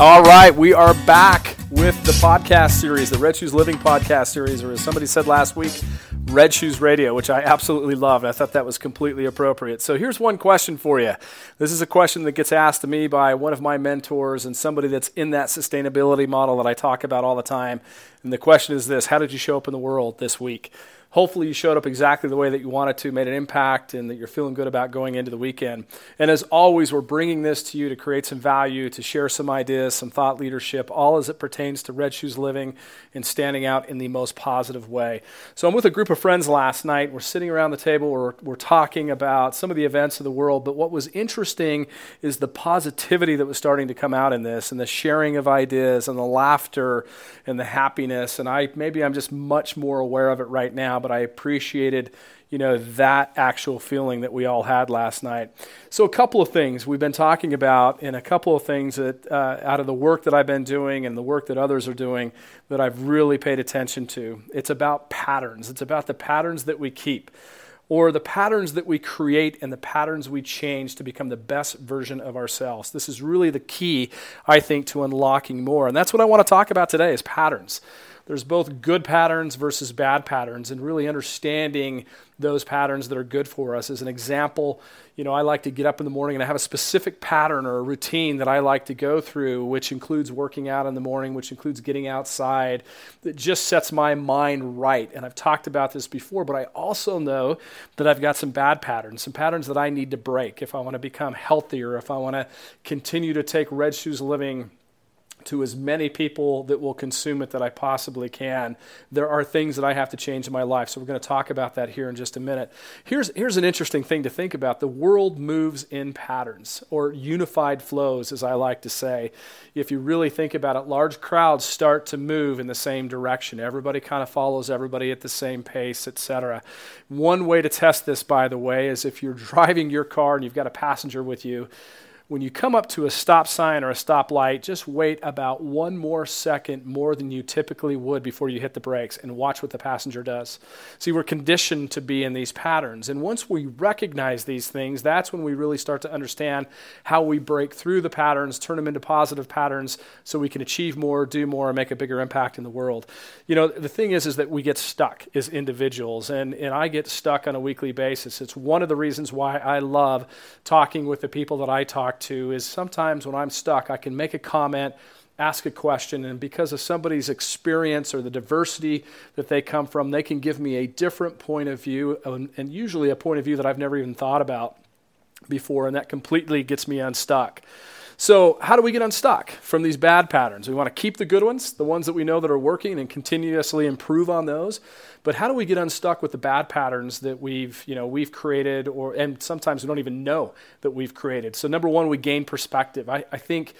All right, we are back with the podcast series, the Red Shoes Living podcast series, or as somebody said last week, Red Shoes Radio, which I absolutely loved. I thought that was completely appropriate. So here's one question for you. This is a question that gets asked to me by one of my mentors and somebody that's in that sustainability model that I talk about all the time. And the question is this How did you show up in the world this week? Hopefully you showed up exactly the way that you wanted to, made an impact, and that you're feeling good about going into the weekend. And as always, we're bringing this to you to create some value, to share some ideas, some thought leadership, all as it pertains to Red Shoes living and standing out in the most positive way. So I'm with a group of friends last night. We're sitting around the table, we're, we're talking about some of the events of the world, but what was interesting is the positivity that was starting to come out in this, and the sharing of ideas, and the laughter, and the happiness. And I maybe I'm just much more aware of it right now but I appreciated, you know, that actual feeling that we all had last night. So, a couple of things we've been talking about, and a couple of things that uh, out of the work that I've been doing and the work that others are doing that I've really paid attention to. It's about patterns, it's about the patterns that we keep. Or the patterns that we create and the patterns we change to become the best version of ourselves. This is really the key, I think, to unlocking more. And that's what I want to talk about today is patterns there's both good patterns versus bad patterns and really understanding those patterns that are good for us. As an example you know i like to get up in the morning and i have a specific pattern or a routine that i like to go through which includes working out in the morning which includes getting outside that just sets my mind right. And i've talked about this before but i also know that i've got some bad patterns some patterns that i need to break if i want to become healthier if i want to continue to take red shoes living to as many people that will consume it that I possibly can. There are things that I have to change in my life. So we're going to talk about that here in just a minute. Here's, here's an interesting thing to think about the world moves in patterns, or unified flows, as I like to say. If you really think about it, large crowds start to move in the same direction. Everybody kind of follows everybody at the same pace, etc. One way to test this, by the way, is if you're driving your car and you've got a passenger with you when you come up to a stop sign or a stop light, just wait about one more second more than you typically would before you hit the brakes and watch what the passenger does. See, we're conditioned to be in these patterns. And once we recognize these things, that's when we really start to understand how we break through the patterns, turn them into positive patterns so we can achieve more, do more, and make a bigger impact in the world. You know, the thing is, is that we get stuck as individuals, and, and I get stuck on a weekly basis. It's one of the reasons why I love talking with the people that I talk to is sometimes when I'm stuck, I can make a comment, ask a question, and because of somebody's experience or the diversity that they come from, they can give me a different point of view, and usually a point of view that I've never even thought about before, and that completely gets me unstuck. So, how do we get unstuck from these bad patterns? We want to keep the good ones, the ones that we know that are working, and continuously improve on those. But how do we get unstuck with the bad patterns that we've, you know, we've created, or and sometimes we don't even know that we've created? So, number one, we gain perspective. I, I think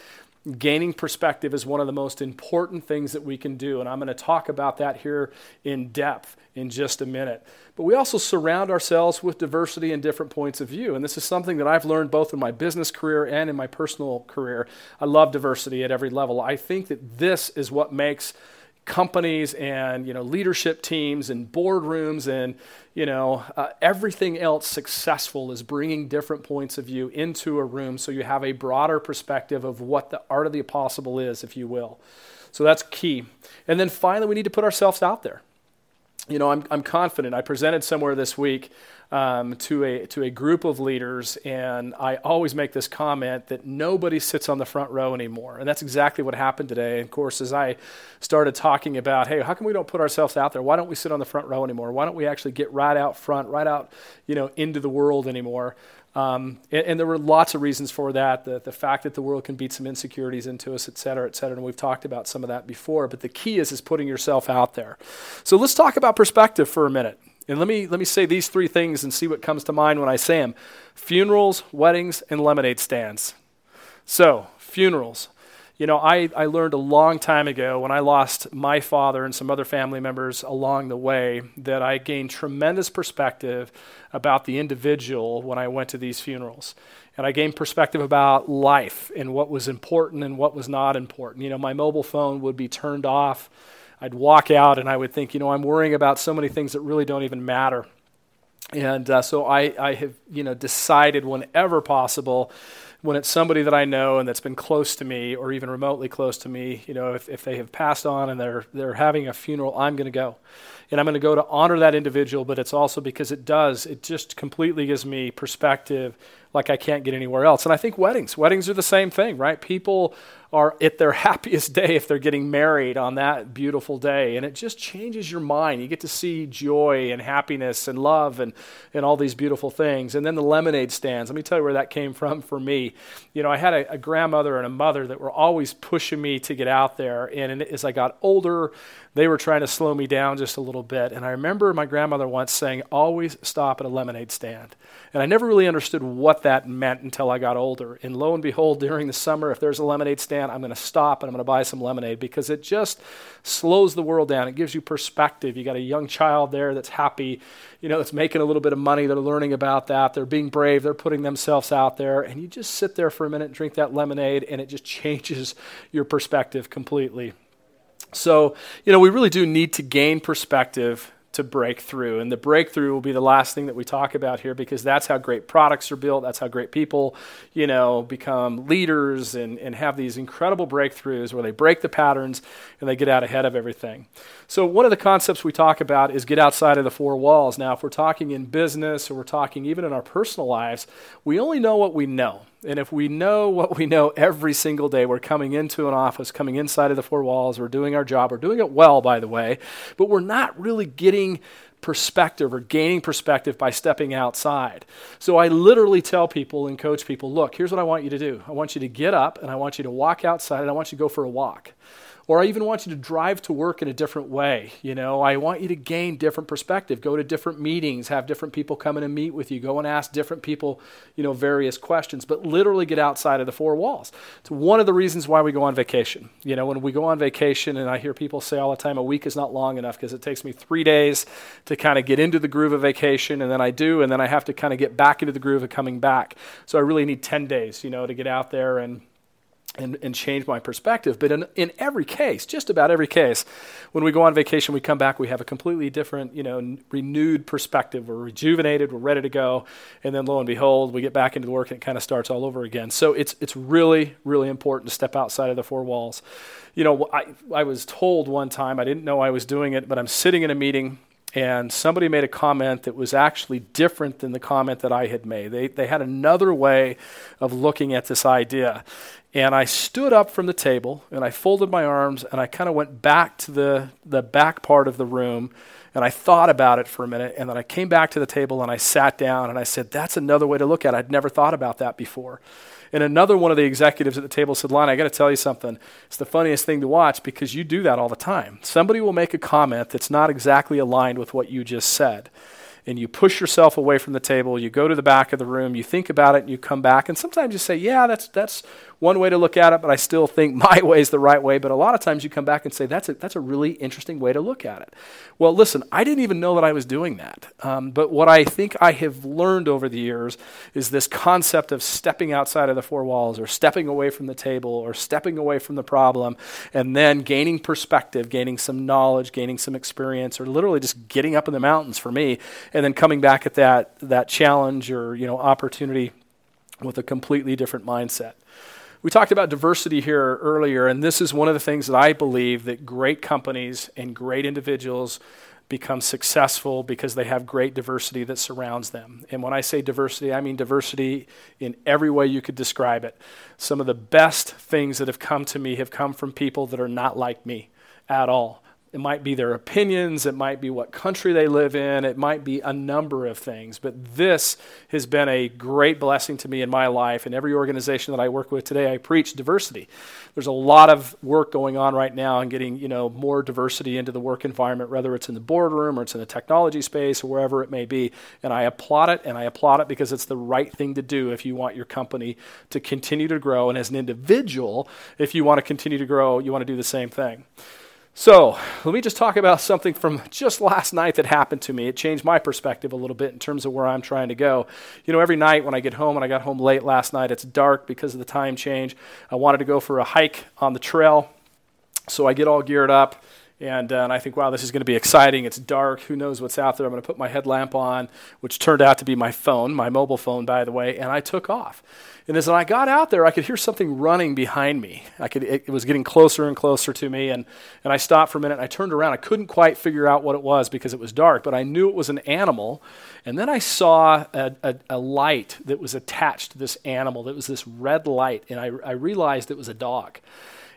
gaining perspective is one of the most important things that we can do. And I'm going to talk about that here in depth in just a minute. But we also surround ourselves with diversity and different points of view. And this is something that I've learned both in my business career and in my personal career. I love diversity at every level. I think that this is what makes companies and you know leadership teams and boardrooms and you know uh, everything else successful is bringing different points of view into a room so you have a broader perspective of what the art of the possible is if you will. So that's key. And then finally we need to put ourselves out there you know, I'm, I'm confident. I presented somewhere this week um, to, a, to a group of leaders, and I always make this comment that nobody sits on the front row anymore. And that's exactly what happened today. And of course, as I started talking about, hey, how come we don't put ourselves out there? Why don't we sit on the front row anymore? Why don't we actually get right out front, right out, you know, into the world anymore? Um, and, and, there were lots of reasons for that. The, the fact that the world can beat some insecurities into us, et cetera, et cetera. And we've talked about some of that before. But the key is, is putting yourself out there. So let's talk about perspective for a minute. And let me, let me say these three things and see what comes to mind when I say them funerals, weddings, and lemonade stands. So, funerals. You know, I, I learned a long time ago when I lost my father and some other family members along the way that I gained tremendous perspective about the individual when I went to these funerals. And I gained perspective about life and what was important and what was not important. You know, my mobile phone would be turned off. I'd walk out and I would think, you know, I'm worrying about so many things that really don't even matter. And uh, so I, I have, you know, decided whenever possible when it's somebody that I know and that's been close to me or even remotely close to me, you know, if, if they have passed on and they're, they're having a funeral, I'm going to go. And I'm going to go to honor that individual, but it's also because it does, it just completely gives me perspective like I can't get anywhere else. And I think weddings, weddings are the same thing, right? People are at their happiest day if they're getting married on that beautiful day. And it just changes your mind. You get to see joy and happiness and love and, and all these beautiful things. And then the lemonade stands. Let me tell you where that came from for me. You know, I had a, a grandmother and a mother that were always pushing me to get out there. And as I got older, they were trying to slow me down just a little bit. And I remember my grandmother once saying, always stop at a lemonade stand. And I never really understood what that meant until I got older. And lo and behold, during the summer, if there's a lemonade stand, I'm going to stop and I'm going to buy some lemonade because it just slows the world down. It gives you perspective. You got a young child there that's happy, you know, that's making a little bit of money. They're learning about that. They're being brave. They're putting themselves out there. And you just sit there for a minute and drink that lemonade, and it just changes your perspective completely. So, you know, we really do need to gain perspective to break through. And the breakthrough will be the last thing that we talk about here because that's how great products are built. That's how great people, you know, become leaders and, and have these incredible breakthroughs where they break the patterns and they get out ahead of everything. So, one of the concepts we talk about is get outside of the four walls. Now, if we're talking in business or we're talking even in our personal lives, we only know what we know. And if we know what we know every single day, we're coming into an office, coming inside of the four walls, we're doing our job, we're doing it well, by the way, but we're not really getting perspective or gaining perspective by stepping outside. So I literally tell people and coach people look, here's what I want you to do I want you to get up and I want you to walk outside and I want you to go for a walk. Or I even want you to drive to work in a different way. You know, I want you to gain different perspective, go to different meetings, have different people come in and meet with you, go and ask different people, you know, various questions, but literally get outside of the four walls. It's one of the reasons why we go on vacation. You know, when we go on vacation, and I hear people say all the time, a week is not long enough because it takes me three days to kind of get into the groove of vacation, and then I do, and then I have to kind of get back into the groove of coming back. So I really need 10 days, you know, to get out there and and, and change my perspective. But in, in every case, just about every case, when we go on vacation, we come back, we have a completely different, you know, n- renewed perspective. We're rejuvenated, we're ready to go, and then lo and behold, we get back into the work and it kind of starts all over again. So it's it's really really important to step outside of the four walls. You know, I I was told one time I didn't know I was doing it, but I'm sitting in a meeting and somebody made a comment that was actually different than the comment that I had made. They, they had another way of looking at this idea. And I stood up from the table and I folded my arms and I kind of went back to the, the back part of the room and I thought about it for a minute. And then I came back to the table and I sat down and I said, That's another way to look at it. I'd never thought about that before. And another one of the executives at the table said, Lon, I got to tell you something. It's the funniest thing to watch because you do that all the time. Somebody will make a comment that's not exactly aligned with what you just said and you push yourself away from the table, you go to the back of the room, you think about it, and you come back. And sometimes you say, Yeah, that's, that's one way to look at it, but I still think my way is the right way. But a lot of times you come back and say, That's a, that's a really interesting way to look at it. Well, listen, I didn't even know that I was doing that. Um, but what I think I have learned over the years is this concept of stepping outside of the four walls or stepping away from the table or stepping away from the problem and then gaining perspective, gaining some knowledge, gaining some experience, or literally just getting up in the mountains for me and then coming back at that that challenge or you know opportunity with a completely different mindset. We talked about diversity here earlier, and this is one of the things that I believe that great companies and great individuals become successful because they have great diversity that surrounds them. And when I say diversity, I mean diversity in every way you could describe it. Some of the best things that have come to me have come from people that are not like me at all. It might be their opinions, it might be what country they live in, it might be a number of things. But this has been a great blessing to me in my life. And every organization that I work with today, I preach diversity. There's a lot of work going on right now in getting you know more diversity into the work environment, whether it's in the boardroom or it's in the technology space or wherever it may be. And I applaud it, and I applaud it because it's the right thing to do if you want your company to continue to grow. And as an individual, if you want to continue to grow, you want to do the same thing. So, let me just talk about something from just last night that happened to me. It changed my perspective a little bit in terms of where I'm trying to go. You know, every night when I get home, and I got home late last night, it's dark because of the time change. I wanted to go for a hike on the trail. So I get all geared up And, uh, and I think, wow, this is going to be exciting. It's dark. Who knows what's out there? I'm going to put my headlamp on, which turned out to be my phone, my mobile phone, by the way, and I took off. And as I got out there, I could hear something running behind me. I could, it, it was getting closer and closer to me, and, and I stopped for a minute. And I turned around. I couldn't quite figure out what it was because it was dark, but I knew it was an animal. And then I saw a, a, a light that was attached to this animal. That was this red light, and I, I realized it was a dog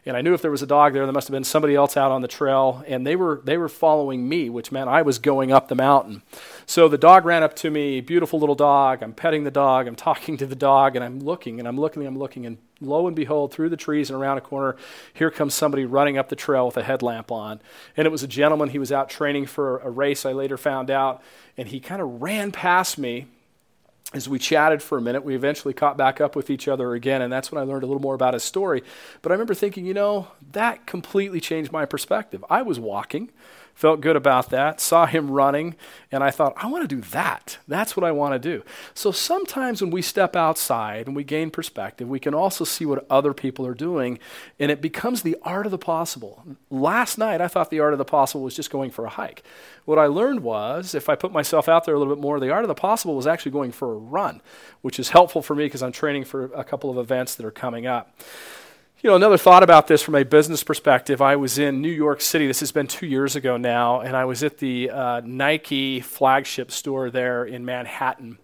and I knew if there was a dog there, there must have been somebody else out on the trail, and they were they were following me, which meant I was going up the mountain. So the dog ran up to me, beautiful little dog. I'm petting the dog, I'm talking to the dog, and I'm looking and I'm looking I'm looking, and lo and behold, through the trees and around a corner, here comes somebody running up the trail with a headlamp on, and it was a gentleman. He was out training for a race. I later found out, and he kind of ran past me as we chatted for a minute, we eventually caught back up with each other again, and that's when I learned a little more about his story. But I remember thinking, you know, that completely changed my perspective. I was walking, Felt good about that. Saw him running, and I thought, I want to do that. That's what I want to do. So sometimes when we step outside and we gain perspective, we can also see what other people are doing, and it becomes the art of the possible. Last night, I thought the art of the possible was just going for a hike. What I learned was if I put myself out there a little bit more, the art of the possible was actually going for a run, which is helpful for me because I'm training for a couple of events that are coming up. You know, another thought about this from a business perspective, I was in New York City. This has been two years ago now, and I was at the uh, Nike flagship store there in Manhattan.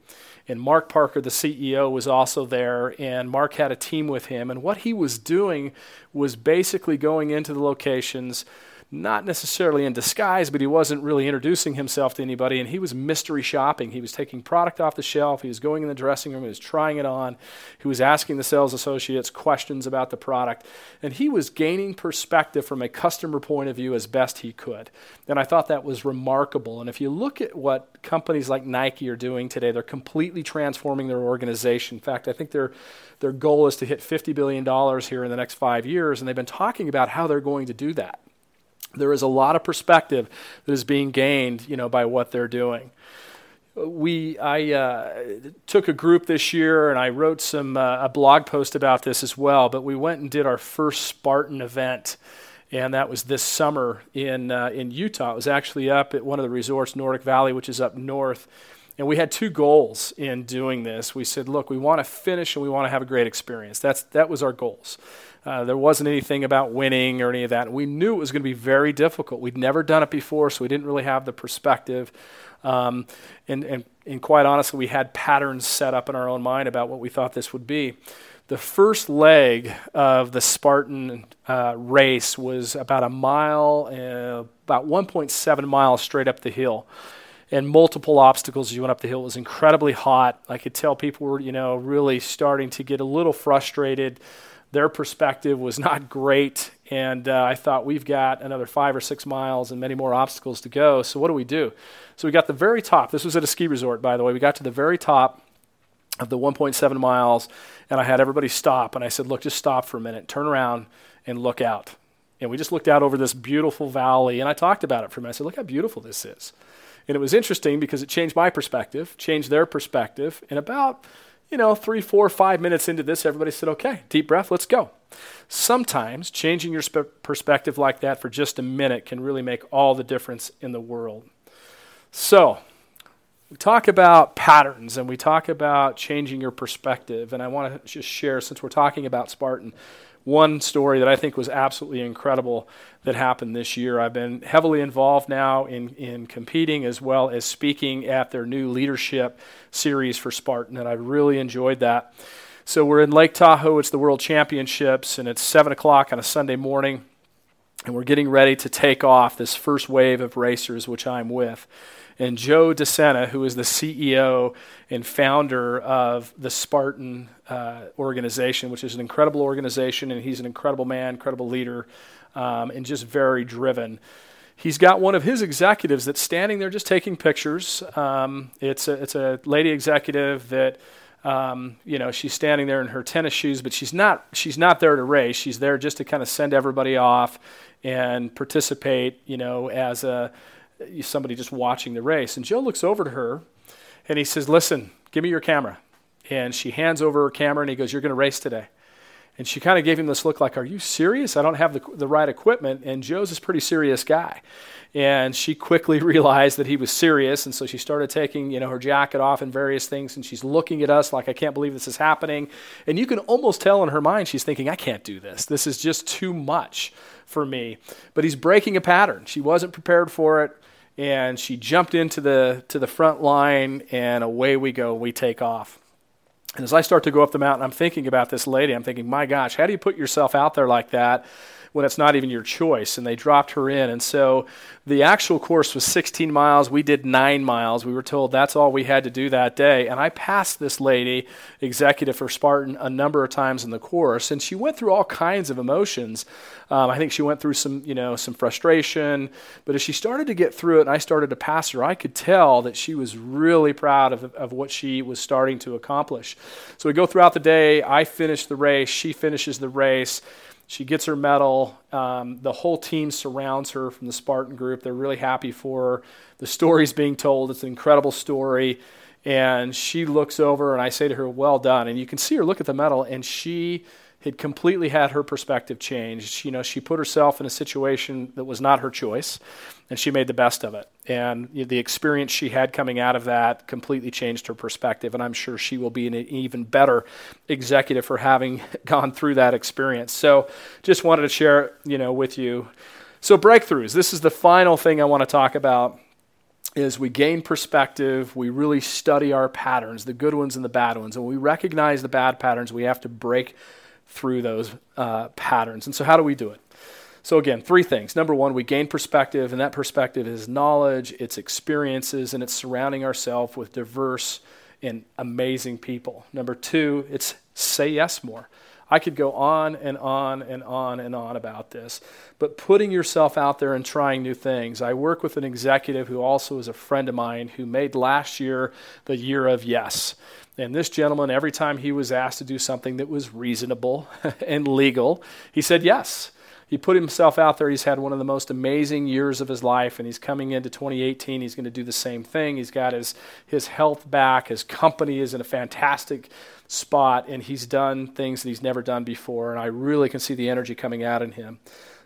And Mark Parker, the CEO, was also there, and Mark had a team with him. And what he was doing was basically going into the locations not necessarily in disguise, but he wasn't really introducing himself to anybody, and he was mystery shopping. He was taking product off the shelf, he was going in the dressing room, he was trying it on, he was asking the sales associates questions about the product, and he was gaining perspective from a customer point of view as best he could. And I thought that was remarkable. And if you look at what companies like Nike are doing today, they're completely transforming their organization. In fact, I think their their goal is to hit $50 billion here in the next five years, and they've been talking about how they're going to do that there is a lot of perspective that is being gained, you know, by what they're doing. We, I uh, took a group this year, and I wrote some uh, a blog post about this as well. But we went and did our first Spartan event, and that was this summer in uh, in Utah. It was actually up at one of the resorts, Nordic Valley, which is up north. And we had two goals in doing this. We said, look, we want to finish and we want to have a great experience. That's that was our goals. Uh, there wasn't anything about winning or any of that. And we knew it was going to be very difficult. We'd never done it before, so we didn't really have the perspective. Um, and, and, and quite honestly, we had patterns set up in our own mind about what we thought this would be. The first leg of the Spartan uh, race was about a mile, uh, about 1.7 miles straight up the hill and multiple obstacles as you went up the hill. It was incredibly hot. I could tell people were, you know, really starting to get a little frustrated their perspective was not great. And uh, I thought, we've got another five or six miles and many more obstacles to go. So, what do we do? So, we got the very top. This was at a ski resort, by the way. We got to the very top of the 1.7 miles, and I had everybody stop. And I said, look, just stop for a minute, turn around, and look out. And we just looked out over this beautiful valley. And I talked about it for a minute. I said, look how beautiful this is. And it was interesting because it changed my perspective, changed their perspective. And about you know, three, four, five minutes into this, everybody said, okay, deep breath, let's go. Sometimes changing your sp- perspective like that for just a minute can really make all the difference in the world. So, we talk about patterns and we talk about changing your perspective. And I want to just share, since we're talking about Spartan, one story that I think was absolutely incredible that happened this year. I've been heavily involved now in, in competing as well as speaking at their new leadership series for Spartan, and I've really enjoyed that. So we're in Lake Tahoe, it's the World Championships, and it's 7 o'clock on a Sunday morning, and we're getting ready to take off this first wave of racers, which I'm with and Joe DeSena, who is the CEO and founder of the Spartan uh, organization, which is an incredible organization, and he's an incredible man, incredible leader, um, and just very driven. He's got one of his executives that's standing there just taking pictures. Um, it's, a, it's a lady executive that. Um, you know, she's standing there in her tennis shoes, but she's not. She's not there to race. She's there just to kind of send everybody off and participate. You know, as a somebody just watching the race. And Joe looks over to her and he says, Listen, give me your camera. And she hands over her camera and he goes, You're going to race today. And she kind of gave him this look like, Are you serious? I don't have the, the right equipment. And Joe's a pretty serious guy. And she quickly realized that he was serious. And so she started taking you know, her jacket off and various things. And she's looking at us like, I can't believe this is happening. And you can almost tell in her mind, she's thinking, I can't do this. This is just too much for me. But he's breaking a pattern. She wasn't prepared for it. And she jumped into the, to the front line, and away we go. We take off. And as I start to go up the mountain, I'm thinking about this lady. I'm thinking, my gosh, how do you put yourself out there like that? When it's not even your choice. And they dropped her in. And so the actual course was 16 miles. We did nine miles. We were told that's all we had to do that day. And I passed this lady, executive for Spartan, a number of times in the course. And she went through all kinds of emotions. Um, I think she went through some, you know, some frustration. But as she started to get through it and I started to pass her, I could tell that she was really proud of, of what she was starting to accomplish. So we go throughout the day. I finish the race. She finishes the race. She gets her medal. Um, the whole team surrounds her from the Spartan group. They're really happy for her. The story's being told. It's an incredible story. And she looks over, and I say to her, Well done. And you can see her look at the medal, and she had completely had her perspective changed. You know, she put herself in a situation that was not her choice, and she made the best of it. And you know, the experience she had coming out of that completely changed her perspective. And I'm sure she will be an even better executive for having gone through that experience. So, just wanted to share, you know, with you. So, breakthroughs. This is the final thing I want to talk about is we gain perspective, we really study our patterns, the good ones and the bad ones. And we recognize the bad patterns, we have to break through those uh, patterns. And so, how do we do it? So, again, three things. Number one, we gain perspective, and that perspective is knowledge, it's experiences, and it's surrounding ourselves with diverse and amazing people. Number two, it's say yes more. I could go on and on and on and on about this, but putting yourself out there and trying new things. I work with an executive who also is a friend of mine who made last year the year of yes. And this gentleman, every time he was asked to do something that was reasonable and legal, he said yes. He put himself out there. He's had one of the most amazing years of his life, and he's coming into 2018. He's going to do the same thing. He's got his, his health back. His company is in a fantastic spot, and he's done things that he's never done before. And I really can see the energy coming out in him.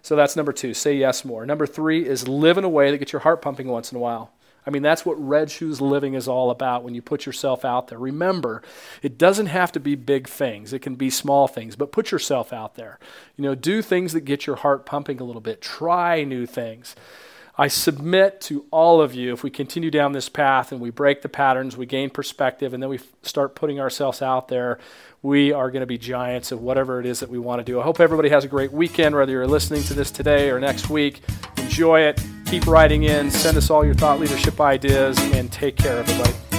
So that's number two. Say yes more. Number three is live in a way that gets your heart pumping once in a while. I mean, that's what Red Shoes Living is all about when you put yourself out there. Remember, it doesn't have to be big things, it can be small things, but put yourself out there. You know, do things that get your heart pumping a little bit, try new things. I submit to all of you if we continue down this path and we break the patterns, we gain perspective, and then we f- start putting ourselves out there, we are going to be giants of whatever it is that we want to do. I hope everybody has a great weekend, whether you're listening to this today or next week. Enjoy it. Keep writing in. Send us all your thought leadership ideas and take care, everybody.